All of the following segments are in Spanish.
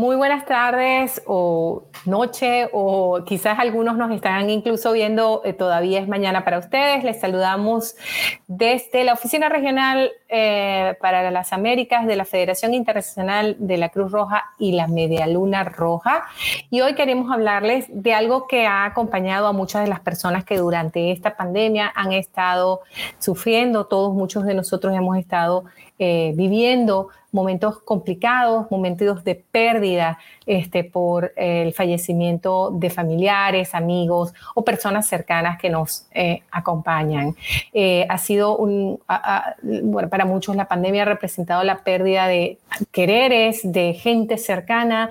Muy buenas tardes o noche o quizás algunos nos están incluso viendo, eh, todavía es mañana para ustedes. Les saludamos desde la Oficina Regional eh, para las Américas de la Federación Internacional de la Cruz Roja y la Media Luna Roja. Y hoy queremos hablarles de algo que ha acompañado a muchas de las personas que durante esta pandemia han estado sufriendo. Todos, muchos de nosotros hemos estado eh, viviendo momentos complicados, momentos de pérdida este, por el fallecimiento de familiares, amigos o personas cercanas que nos eh, acompañan. Eh, ha sido un, bueno, para muchos la pandemia ha representado la pérdida de quereres, de gente cercana.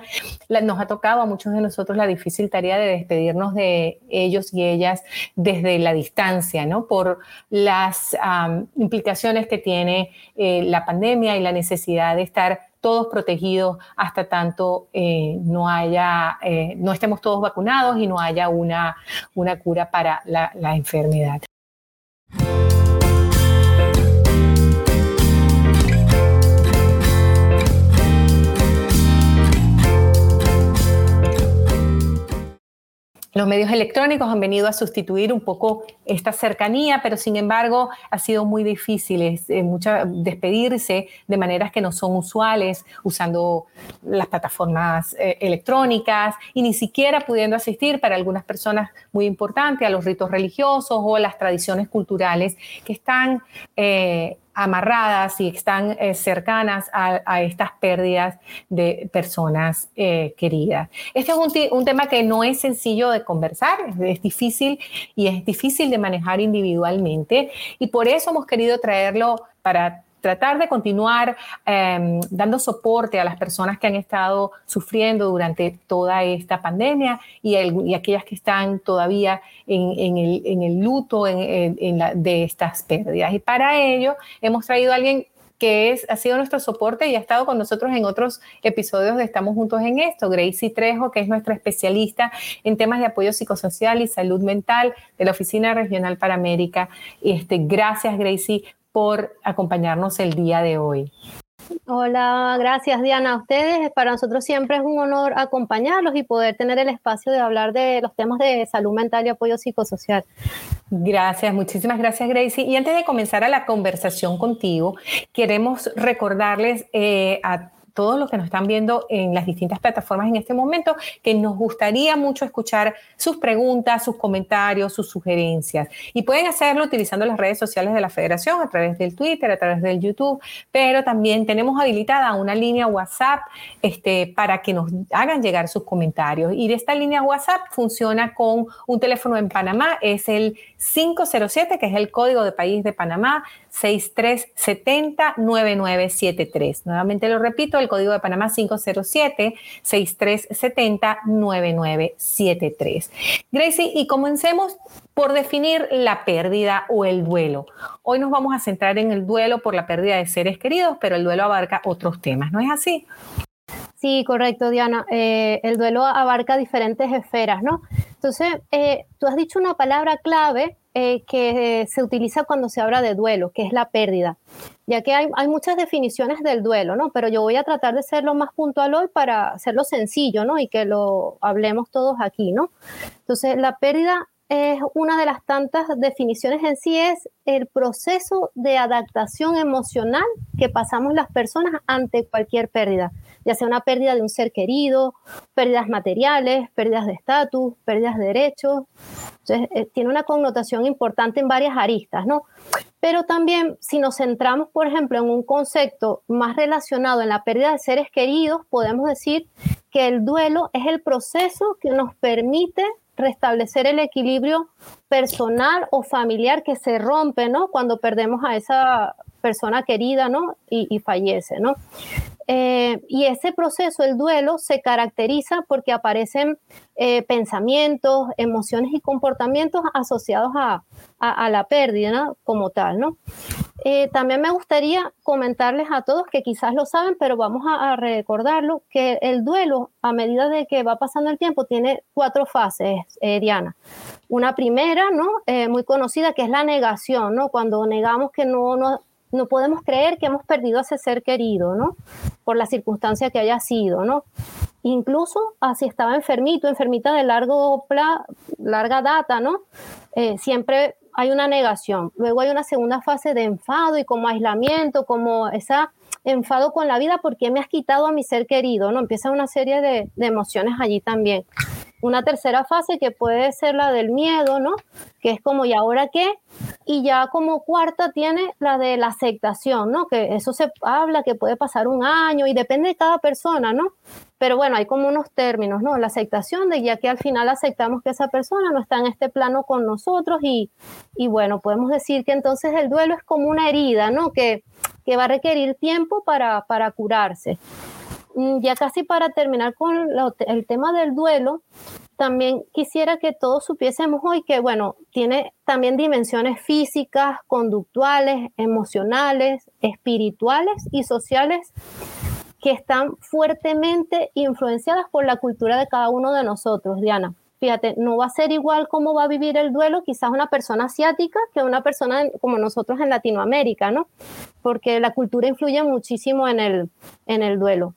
nos ha tocado a muchos de nosotros la difícil tarea de despedirnos de ellos y ellas desde la distancia, ¿no? Por las implicaciones que tiene eh, la pandemia y la necesidad de estar todos protegidos hasta tanto eh, no haya, eh, no estemos todos vacunados y no haya una, una cura para la, la enfermedad. Los medios electrónicos han venido a sustituir un poco esta cercanía, pero sin embargo ha sido muy difícil eh, despedirse de maneras que no son usuales, usando las plataformas eh, electrónicas y ni siquiera pudiendo asistir para algunas personas muy importantes a los ritos religiosos o las tradiciones culturales que están eh, amarradas y están eh, cercanas a, estas pérdidas de personas eh, queridas. Este es un, tema que no es sencillo de conversar, es difícil y es difícil de manejar individualmente y por eso hemos querido traerlo para tratar de continuar em, dando soporte a las personas que han estado sufriendo durante toda esta pandemia y, aquellas que están todavía en, el, luto de estas pérdidas. Y para ello hemos traído a alguien que es, ha sido nuestro soporte y ha estado con nosotros en otros episodios de Estamos Juntos en esto. Gracie Trejo, que es nuestra especialista en temas de apoyo psicosocial y salud mental de la Oficina Regional para América. Este, gracias, Gracie, por acompañarnos el día de hoy. Hola, gracias Diana a ustedes. Para nosotros siempre es un honor acompañarlos y poder tener el espacio de hablar de los temas de salud mental y apoyo psicosocial. Gracias, muchísimas gracias Gracie. Y antes de comenzar a la conversación contigo, queremos recordarles eh, a todos los que nos están viendo en las distintas plataformas en este momento, que nos gustaría mucho escuchar sus preguntas, sus comentarios, sus sugerencias. Y pueden hacerlo utilizando las redes sociales de la federación, a través del Twitter, a través del YouTube, pero también tenemos habilitada una línea WhatsApp este, para que nos hagan llegar sus comentarios. Y esta línea WhatsApp funciona con un teléfono en Panamá, es el 507, que es el código de país de Panamá, 6370-9973. Nuevamente lo repito, el código de Panamá 507-6370-9973. Gracie, y comencemos por definir la pérdida o el duelo. Hoy nos vamos a centrar en el duelo por la pérdida de seres queridos, pero el duelo abarca otros temas, ¿no es así? Sí, correcto, Diana. Eh, el duelo abarca diferentes esferas, ¿no? Entonces, eh, tú has dicho una palabra clave eh, que se utiliza cuando se habla de duelo, que es la pérdida, ya que hay, muchas definiciones del duelo, ¿no? Pero yo voy a tratar de ser lo más puntual hoy para hacerlo sencillo, ¿no? Y que lo hablemos todos aquí, ¿no? Entonces, la pérdida es una de las tantas definiciones en sí, es el proceso de adaptación emocional que pasamos las personas ante cualquier pérdida, ya sea una pérdida de un ser querido, pérdidas materiales, pérdidas de estatus, pérdidas de derechos. Entonces, eh, tiene una connotación importante en varias aristas, ¿no? Pero también, si nos centramos, por ejemplo, en un concepto más relacionado en la pérdida de seres queridos, podemos decir que el duelo es el proceso que nos permite restablecer el equilibrio personal o familiar que se rompe, ¿no? Cuando perdemos a esa persona querida, ¿no? Y, fallece, ¿no? Eh, y ese proceso, el duelo, se caracteriza porque aparecen eh, pensamientos, emociones y comportamientos asociados a, la pérdida como tal, ¿no? Eh, también me gustaría comentarles a todos que quizás lo saben, pero vamos a, recordarlo, que el duelo, a medida de que va pasando el tiempo, tiene cuatro fases, Diana. Una primera, ¿no? muy conocida, que es la negación, ¿no? Cuando negamos que no, no, no podemos creer que hemos perdido a ese ser querido, ¿no? Por la circunstancia que haya sido, ¿no? incluso si estaba enfermito, enfermita de largo larga data, ¿no? Eh, siempre hay una negación. Luego hay una segunda fase de enfado y como aislamiento, como esa enfado con la vida porque me has quitado a mi ser querido, ¿no? Empieza una serie de, de emociones allí también. Una tercera fase que puede ser la del miedo, ¿no? Que es como, ¿y ahora qué? Y ya como cuarta tiene la de la aceptación, ¿no? Que eso se habla que puede pasar un año y depende de cada persona, ¿no? Pero bueno, hay como unos términos, ¿no? La aceptación de ya que al final aceptamos que esa persona no está en este plano con nosotros y, y bueno, podemos decir que entonces el duelo es como una herida, ¿no? Que, que va a requerir tiempo para, para curarse. Mm, ya casi para terminar con el tema del duelo, también quisiera que todos supiésemos hoy que, bueno, tiene también dimensiones físicas, conductuales, emocionales, espirituales y sociales que están fuertemente influenciadas por la cultura de cada uno de nosotros, Diana. Fíjate, no va a ser igual cómo va a vivir el duelo quizás una persona asiática que una persona como nosotros en Latinoamérica, ¿no? Porque la cultura influye muchísimo en el, en el duelo.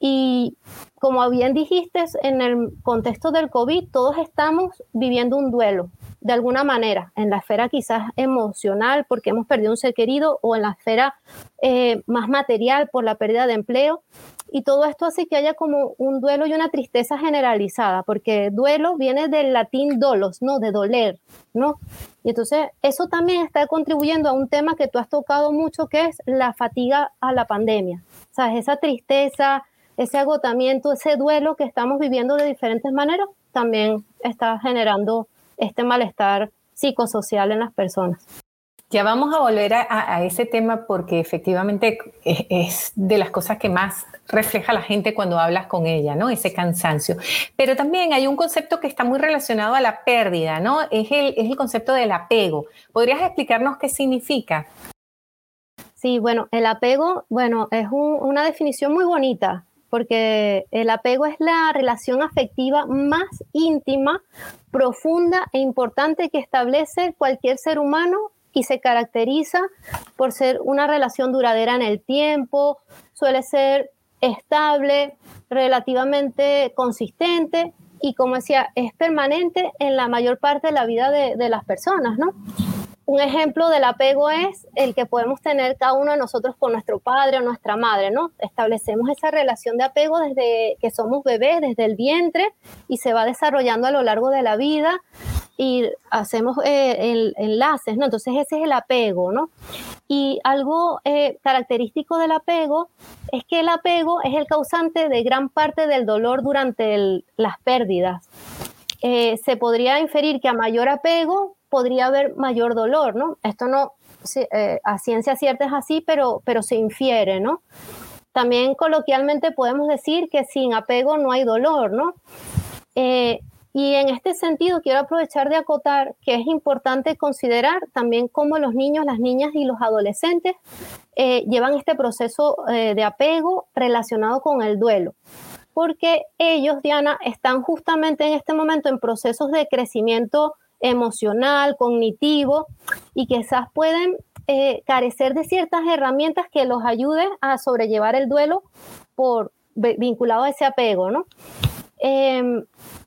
Y como bien dijiste, en el contexto del COVID, todos estamos viviendo un duelo, de alguna manera, en la esfera quizás emocional, porque hemos perdido un ser querido, o en la esfera eh, más material por la pérdida de empleo. Y todo esto hace que haya como un duelo y una tristeza generalizada, porque duelo viene del latín dolos, ¿no? De doler, ¿no? Y entonces eso también está contribuyendo a un tema que tú has tocado mucho, que es la fatiga a la pandemia. O sea, esa tristeza, ese agotamiento, ese duelo que estamos viviendo de diferentes maneras, también está generando este malestar psicosocial en las personas. Ya vamos a volver a, ese tema porque efectivamente es, de las cosas que más refleja la gente cuando hablas con ella, ¿no? Ese cansancio. Pero también hay un concepto que está muy relacionado a la pérdida, ¿no? Es el, es el concepto del apego. ¿Podrías explicarnos qué significa? Sí, bueno, el apego, bueno, es una definición muy bonita porque el apego es la relación afectiva más íntima, profunda e importante que establece cualquier ser humano y se caracteriza por ser una relación duradera en el tiempo, suele ser estable, relativamente consistente y como decía, es permanente en la mayor parte de la vida de, las personas, ¿no? Un ejemplo del apego es el que podemos tener cada uno de nosotros con nuestro padre o nuestra madre, ¿no? Establecemos esa relación de apego desde que somos bebés, desde el vientre, y se va desarrollando a lo largo de la vida y hacemos eh, enlaces, ¿no? Entonces ese es el apego, ¿no? Y algo eh, característico del apego es que el apego es el causante de gran parte del dolor durante las pérdidas. Eh, se podría inferir que a mayor apego podría haber mayor dolor, ¿no? Esto no, eh, a ciencia cierta es así, pero, pero se infiere, ¿no? También coloquialmente podemos decir que sin apego no hay dolor, ¿no? Eh, y en este sentido quiero aprovechar de acotar que es importante considerar también cómo los niños, las niñas y los adolescentes eh, llevan este proceso de apego relacionado con el duelo. Porque ellos, Diana, están justamente en este momento en procesos de crecimiento emocional, cognitivo, y quizás pueden eh, carecer de ciertas herramientas que los ayuden a sobrellevar el duelo por vinculado a ese apego, ¿no? Em,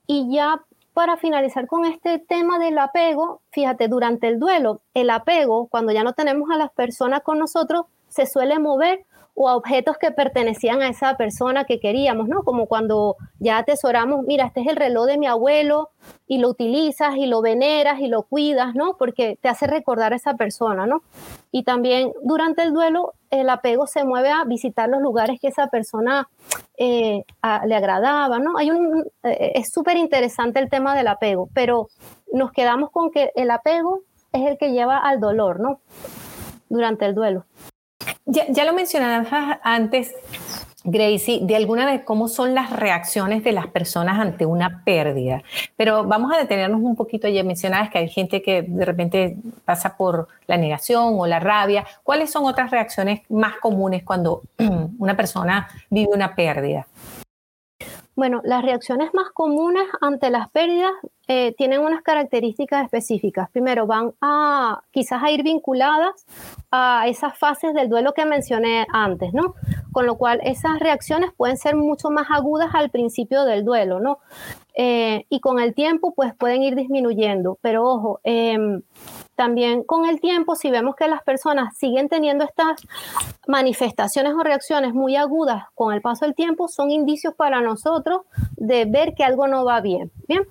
y ya para finalizar con este tema del apego, fíjate, durante el duelo, el apego, cuando ya no tenemos a las personas con nosotros, se suele mover o a objetos que pertenecían a esa persona que queríamos, ¿no? Como cuando ya atesoramos, mira, este es el reloj de mi abuelo y lo utilizas y lo veneras y lo cuidas, ¿no? Porque te hace recordar a esa persona, ¿no? Y también durante el duelo el apego se mueve a visitar los lugares que esa persona eh, le agradaba, ¿no? Hay un, eh, es súper interesante el tema del apego, pero nos quedamos con que el apego es el que lleva al dolor, ¿no? Durante el duelo. Ya, lo mencionabas antes, Gracie, de alguna vez cómo son las reacciones de las personas ante una pérdida. Pero vamos a detenernos un poquito. Ya mencionabas que hay gente que de repente pasa por la negación o la rabia. ¿Cuáles son otras reacciones más comunes cuando una persona vive una pérdida? Bueno, las reacciones más comunes ante las pérdidas eh, tienen unas características específicas. Primero, van a quizás a ir vinculadas a esas fases del duelo que mencioné antes, ¿no? Con lo cual esas reacciones pueden ser mucho más agudas al principio del duelo, ¿no? Eh, y con el tiempo pues pueden ir disminuyendo, pero ojo, em, también con el tiempo, si vemos que las personas siguen teniendo estas manifestaciones o reacciones muy agudas con el paso del tiempo, son indicios para nosotros de ver que algo no va bien. Bien,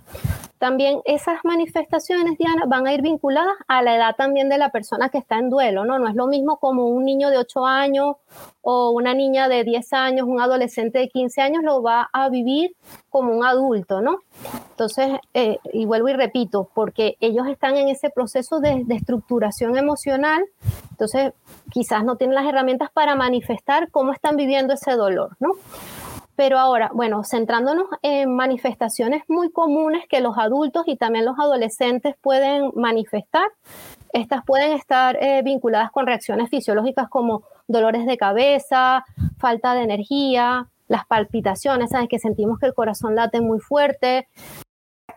también esas manifestaciones, Diana, van a ir vinculadas a la edad también de la persona que está en duelo, ¿no? No es lo mismo como un niño de 8 años o una niña de 10 años, un adolescente de 15 años lo va a vivir como un adulto, ¿no? Entonces, eh, y vuelvo y repito, porque ellos están en ese proceso de, de estructuración emocional, entonces quizás no tienen las herramientas para manifestar cómo están viviendo ese dolor, ¿no? Pero ahora, bueno, centrándonos en manifestaciones muy comunes que los adultos y también los adolescentes pueden manifestar, estas pueden estar eh, vinculadas con reacciones fisiológicas como dolores de cabeza, falta de energía, las palpitaciones, ¿sabes? Que sentimos que el corazón late muy fuerte.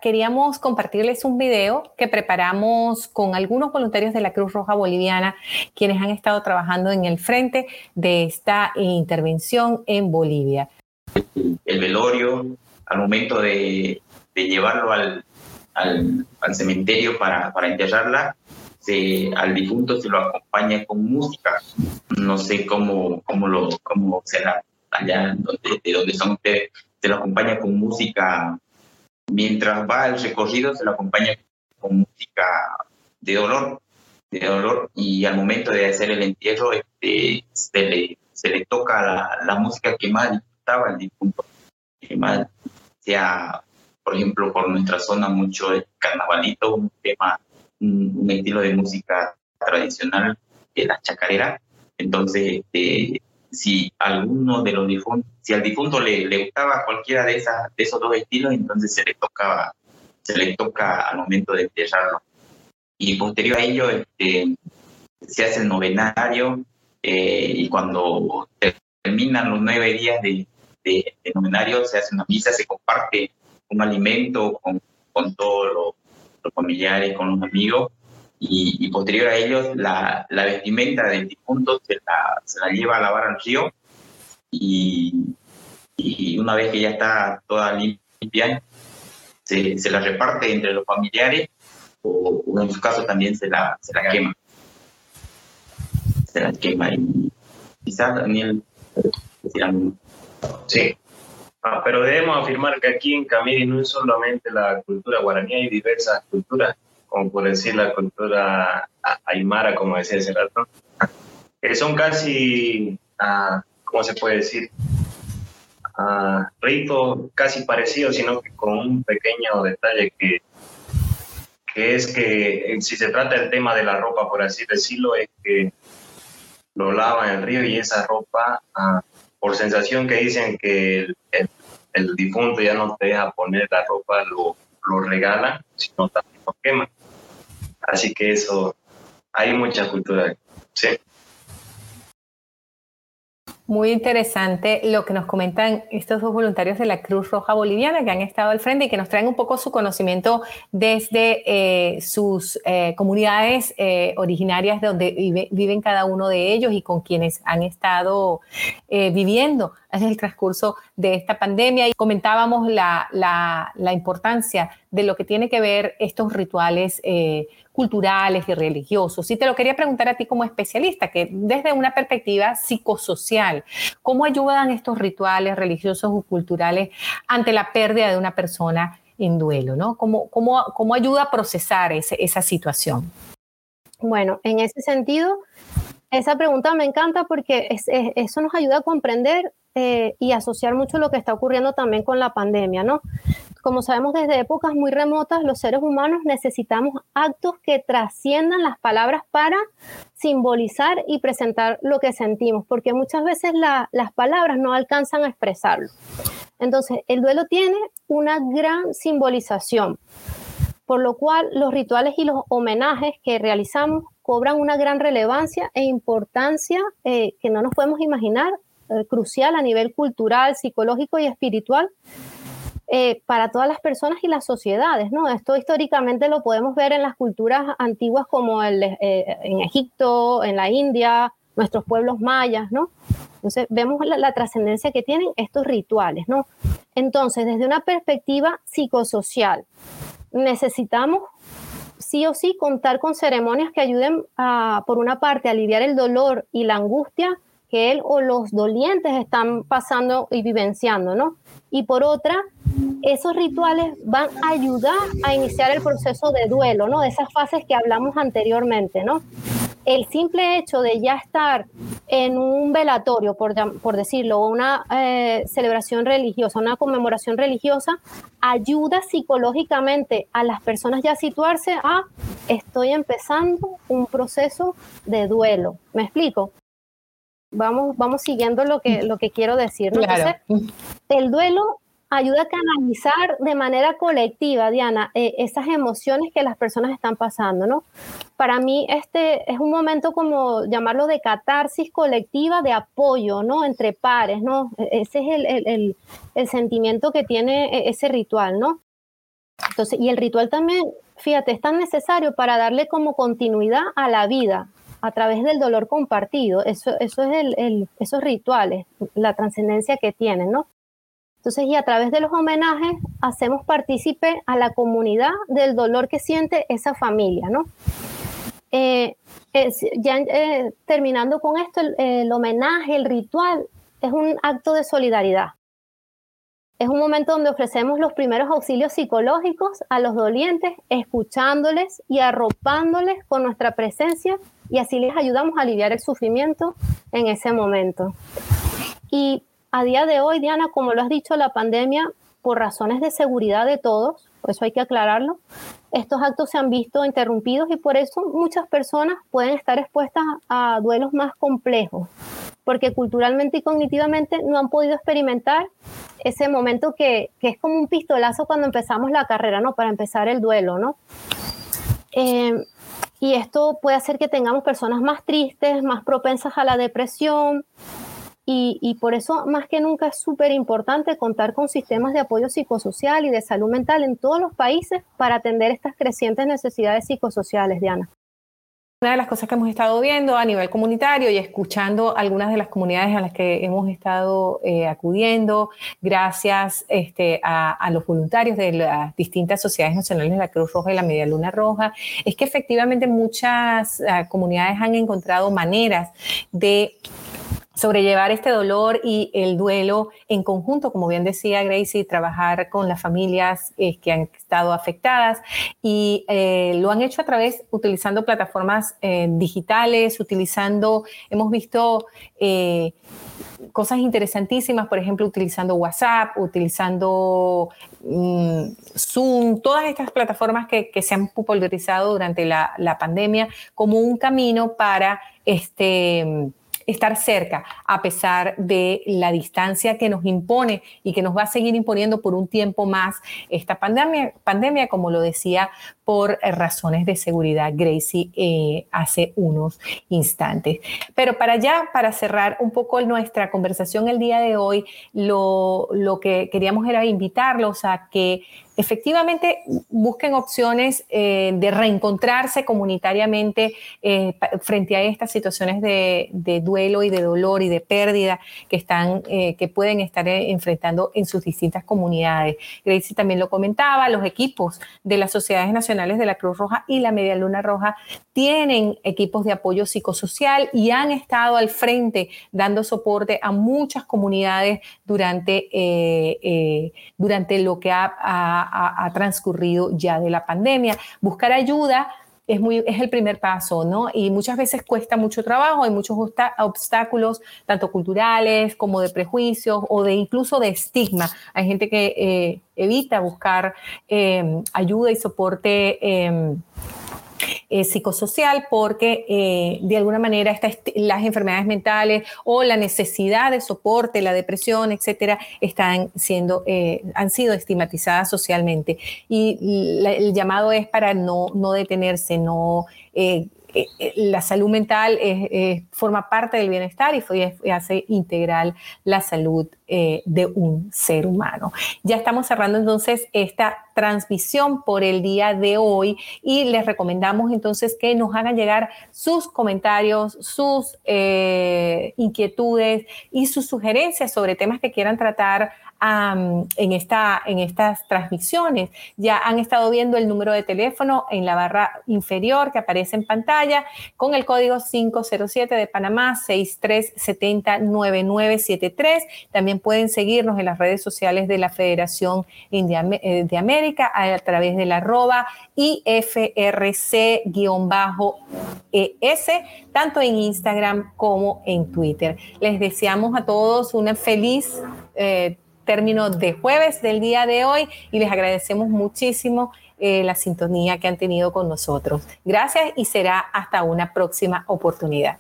Queríamos compartirles un video que preparamos con algunos voluntarios de la Cruz Roja Boliviana, quienes han estado trabajando en el frente de esta intervención en Bolivia el velorio, al momento de, llevarlo al, cementerio para, enterrarla, al difunto se lo acompaña con música. No sé cómo, cómo, lo, cómo será allá de donde son ustedes, se lo acompaña con música. Mientras va el recorrido, se lo acompaña con música de dolor, de dolor, y al momento de hacer el entierro, este, se, le, toca la, música que estaba el difunto. Más sea, por ejemplo, por nuestra zona mucho el carnavalito, un tema, un, estilo de música tradicional de la chacarera. Entonces, este, si alguno de los difuntos, si al difunto le, le gustaba cualquiera de, esas, de esos dos estilos, entonces se le tocaba, se le toca al momento de enterrarlo. Y posterior a ello, este, se hace el novenario eh, y cuando terminan los nueve días de, de, novenario, se hace una misa, se comparte un alimento con, con todos los, familiares, con los amigos, y, posterior a ellos la, la, vestimenta del difunto se la, se la lleva a lavar al río, y, y una vez que ya está toda limpia, se, se la reparte entre los familiares, o, en su caso también se la, se la quema. Se la quema, y quizás Daniel Sí. Ah, pero debemos afirmar que aquí en Camiri no es solamente la cultura guaraní, hay diversas culturas, como por decir la cultura aymara, como decía hace rato, que son casi, ah, ¿cómo se puede decir? Uh, ritos casi parecidos, sino que con un pequeño detalle que, que es que si se trata del tema de la ropa, por así decirlo, es que lo lavan en el río y esa ropa por sensación que dicen que el, difunto ya no te deja poner la ropa, lo, lo regala, sino también lo quema. Así que eso, hay mucha cultura. Sí. Muy interesante lo que nos comentan estos dos voluntarios de la Cruz Roja Boliviana que han estado al frente y que nos traen un poco su conocimiento desde eh, sus eh, comunidades eh, originarias donde viven cada uno de ellos y con quienes han estado viviendo en el transcurso de esta pandemia. Y comentábamos la, la, importancia de lo que tiene que ver estos rituales culturales y religiosos. Y te lo quería preguntar a ti como especialista, que desde una perspectiva psicosocial, ¿cómo ayudan estos rituales religiosos o culturales ante la pérdida de una persona en duelo? ¿no? ¿Cómo, cómo, cómo ayuda a procesar esa situación? Bueno, en ese sentido, esa pregunta me encanta porque eso nos ayuda a comprender eh, y asociar mucho lo que está ocurriendo también con la pandemia, ¿no? Como sabemos, desde épocas muy remotas, los seres humanos necesitamos actos que trasciendan las palabras para simbolizar y presentar lo que sentimos, porque muchas veces las palabras no alcanzan a expresarlo. Entonces, el duelo tiene una gran simbolización, por lo cual los rituales y los homenajes que realizamos cobran una gran relevancia e importancia eh, que no nos podemos imaginar, eh, crucial a nivel cultural, psicológico y espiritual eh, para todas las personas y las sociedades, ¿no? Esto históricamente lo podemos ver en las culturas antiguas como eh, en Egipto, en la India, nuestros pueblos mayas, ¿no? Entonces vemos la, la trascendencia que tienen estos rituales, ¿no? Entonces, desde una perspectiva psicosocial, necesitamos sí o sí contar con ceremonias que ayuden a, por una parte, a aliviar el dolor y la angustia que él o los dolientes están pasando y vivenciando, ¿no? Y por otra, esos rituales van a ayudar a iniciar el proceso de duelo, ¿no? De esas fases que hablamos anteriormente, ¿no? El simple hecho de ya estar en un velatorio, por, por decirlo, o una eh, celebración religiosa, una conmemoración religiosa, ayuda psicológicamente a las personas ya a situarse a estoy empezando un proceso de duelo. ¿Me explico? Vamos, vamos siguiendo lo que, lo que quiero decir. el duelo ayuda a canalizar de manera colectiva, Diana, eh, esas emociones que las personas están pasando, ¿no? Para mí este es un momento como llamarlo de catarsis colectiva, de apoyo, ¿no? Entre pares, ¿no? E-, ese es el, el, el sentimiento que tiene e-, ese ritual, ¿no? Entonces, y el ritual también, fíjate, es tan necesario para darle como continuidad a la vida, a través del dolor compartido. Eso, eso es el, el, esos rituales, la trascendencia que tienen, ¿no? Entonces, y a través de los homenajes hacemos partícipe a la comunidad del dolor que siente esa familia, ¿no? Eh, ya eh, terminando con esto, el, homenaje, el ritual, es un acto de solidaridad. Es un momento donde ofrecemos los primeros auxilios psicológicos a los dolientes, escuchándoles y arropándoles con nuestra presencia y así les ayudamos a aliviar el sufrimiento en ese momento. Y a día de hoy, Diana, como lo has dicho, la pandemia, por razones de seguridad de todos, eso hay que aclararlo, estos actos se han visto interrumpidos y por eso muchas personas pueden estar expuestas a duelos más complejos, porque culturalmente y cognitivamente no han podido experimentar ese momento que, es como un pistolazo cuando empezamos la carrera, ¿no? Para empezar el duelo, ¿no? Eh, y esto puede hacer que tengamos personas más tristes, más propensas a la depresión, y, por eso, más que nunca, es súper importante contar con sistemas de apoyo psicosocial y de salud mental en todos los países para atender estas crecientes necesidades psicosociales, Diana. Una de las cosas que hemos estado viendo a nivel comunitario y escuchando algunas de las comunidades a las que hemos estado eh, acudiendo, gracias este, a, los voluntarios de las distintas sociedades nacionales de la Cruz Roja y la Media Luna Roja, es que efectivamente muchas ah, comunidades han encontrado maneras de sobrellevar este dolor y el duelo en conjunto, como bien decía Gracie, trabajar con las familias eh, que han estado afectadas y eh, lo han hecho a través, utilizando plataformas eh, digitales, utilizando, hemos visto cosas interesantísimas, por ejemplo, utilizando WhatsApp, utilizando mm, Zoom, todas estas plataformas que, se han popularizado durante la pandemia como un camino para este estar cerca a pesar de la distancia que nos impone y que nos va a seguir imponiendo por un tiempo más esta pandemia, pandemia como lo decía, por razones de seguridad Gracie eh, hace unos instantes. Pero para ya, para cerrar un poco nuestra conversación el día de hoy, lo, lo que queríamos era invitarlos a que efectivamente busquen opciones eh, de reencontrarse comunitariamente eh, frente a estas situaciones de, duelo y de dolor y de pérdida que, están, eh, que pueden estar enfrentando en sus distintas comunidades. Gracie también lo comentaba, los equipos de las sociedades nacionales de la Cruz Roja y la Media Luna Roja tienen equipos de apoyo psicosocial y han estado al frente dando soporte a muchas comunidades durante, durante lo que ha, transcurrido ya de la pandemia. Buscar ayuda es, muy, es el primer paso, ¿no? Y muchas veces cuesta mucho trabajo, hay muchos obstáculos, tanto culturales como de prejuicios o de incluso de estigma. Hay gente que eh, evita buscar eh, ayuda y soporte. Eh, eh, psicosocial porque eh, de alguna manera las enfermedades mentales o la necesidad de soporte, la depresión, etcétera, están siendo, eh, han sido estigmatizadas socialmente. Y el llamado es para no, no detenerse, no eh, eh, la salud mental forma parte del bienestar y, hace integral la salud de un ser humano. Ya estamos cerrando entonces esta transmisión por el día de hoy y les recomendamos entonces que nos hagan llegar sus comentarios, sus inquietudes y sus sugerencias sobre temas que quieran tratar en, esta, en estas transmisiones. Ya han estado viendo el número de teléfono en la barra inferior que aparece en pantalla con el código 507 de Panamá 63709973. También pueden seguirnos en las redes sociales de la Federación India, eh, de América a través de la arroba IFRC-ES, tanto en Instagram como en Twitter. Les deseamos a todos una feliz eh, término de jueves del día de hoy y les agradecemos muchísimo eh, la sintonía que han tenido con nosotros. Gracias y será hasta una próxima oportunidad.